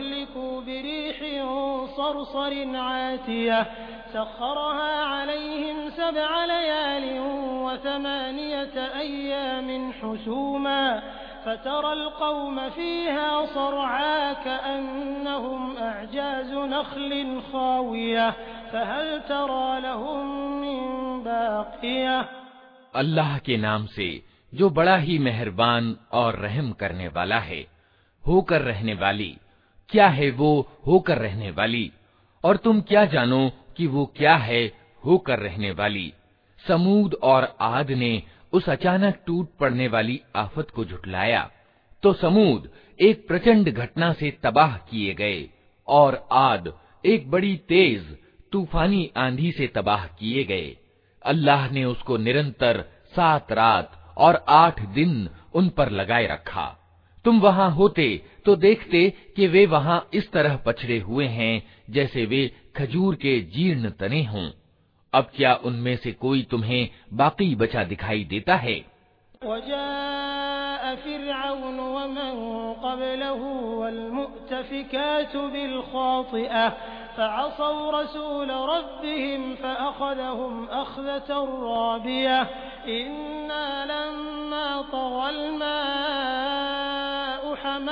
أهلكوا بريح صرصر عاتية سخرها عليهم سبع ليال وثمانية أيام حسوما فترى القوم فيها صرعا كأنهم أعجاز نخل خاوية فهل ترى لهم من باقية؟ الله کے نام سے جو بڑا ہی مہربان اور رحم کرنے والا ہے ہو کر رہنے والی क्या है वो होकर रहने वाली? और तुम क्या जानो कि वो क्या है होकर रहने वाली? समूद और आद ने उस अचानक टूट पड़ने वाली आफत को झुटलाया तो समूद एक प्रचंड घटना से तबाह किए गए, और आद एक बड़ी तेज, तूफानी आंधी से तबाह किए गए। अल्लाह ने उसको निरंतर सात रात और आठ दिन उन पर लगाए रखा। तुम वहां होते तो देखते कि वे वहां इस तरह पछड़े हुए हैं जैसे वे खजूर के जीर्ण तने हों अब क्या उनमें से कोई तुम्हें बाकी बचा दिखाई देता है فعصوا رسول ربهم فأخذهم أخذة رابية إنا لما طغى الماء